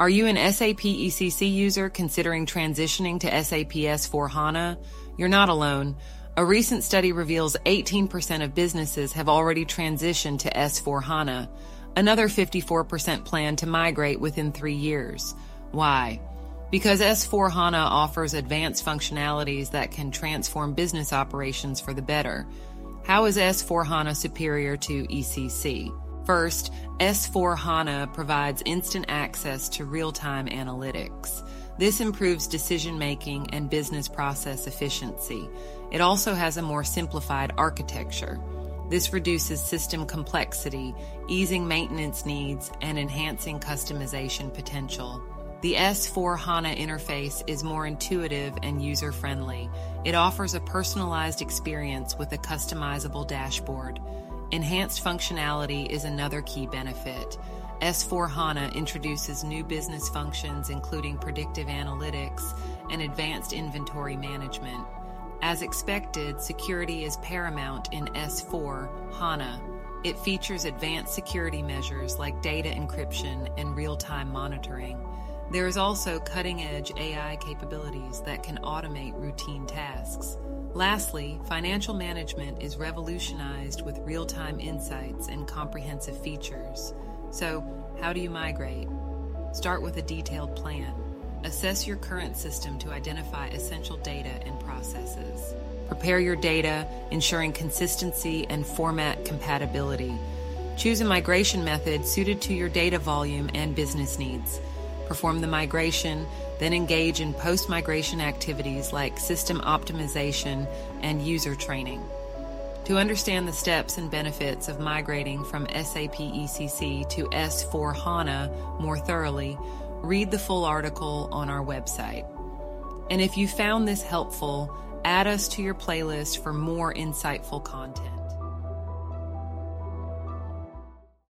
Are you an SAP ECC user considering transitioning to SAP S4 HANA? You're not alone. A recent study reveals 18% of businesses have already transitioned to S4 HANA. Another 54% plan to migrate within three years. Why? Because S4 HANA offers advanced functionalities that can transform business operations for the better. How is S4 HANA superior to ECC? First, S4 HANA provides instant access to real time analytics. This improves decision making and business process efficiency. It also has a more simplified architecture. This reduces system complexity, easing maintenance needs, and enhancing customization potential. The S4 HANA interface is more intuitive and user friendly. It offers a personalized experience with a customizable dashboard. Enhanced functionality is another key benefit. S4 HANA introduces new business functions, including predictive analytics and advanced inventory management. As expected, security is paramount in S4 HANA. It features advanced security measures like data encryption and real time monitoring. There is also cutting edge AI capabilities that can automate routine tasks. Lastly, financial management is revolutionized with real time insights and comprehensive features. So, how do you migrate? Start with a detailed plan. Assess your current system to identify essential data and processes. Prepare your data, ensuring consistency and format compatibility. Choose a migration method suited to your data volume and business needs. Perform the migration, then engage in post migration activities like system optimization and user training. To understand the steps and benefits of migrating from SAP ECC to S4 HANA more thoroughly, read the full article on our website. And if you found this helpful, add us to your playlist for more insightful content.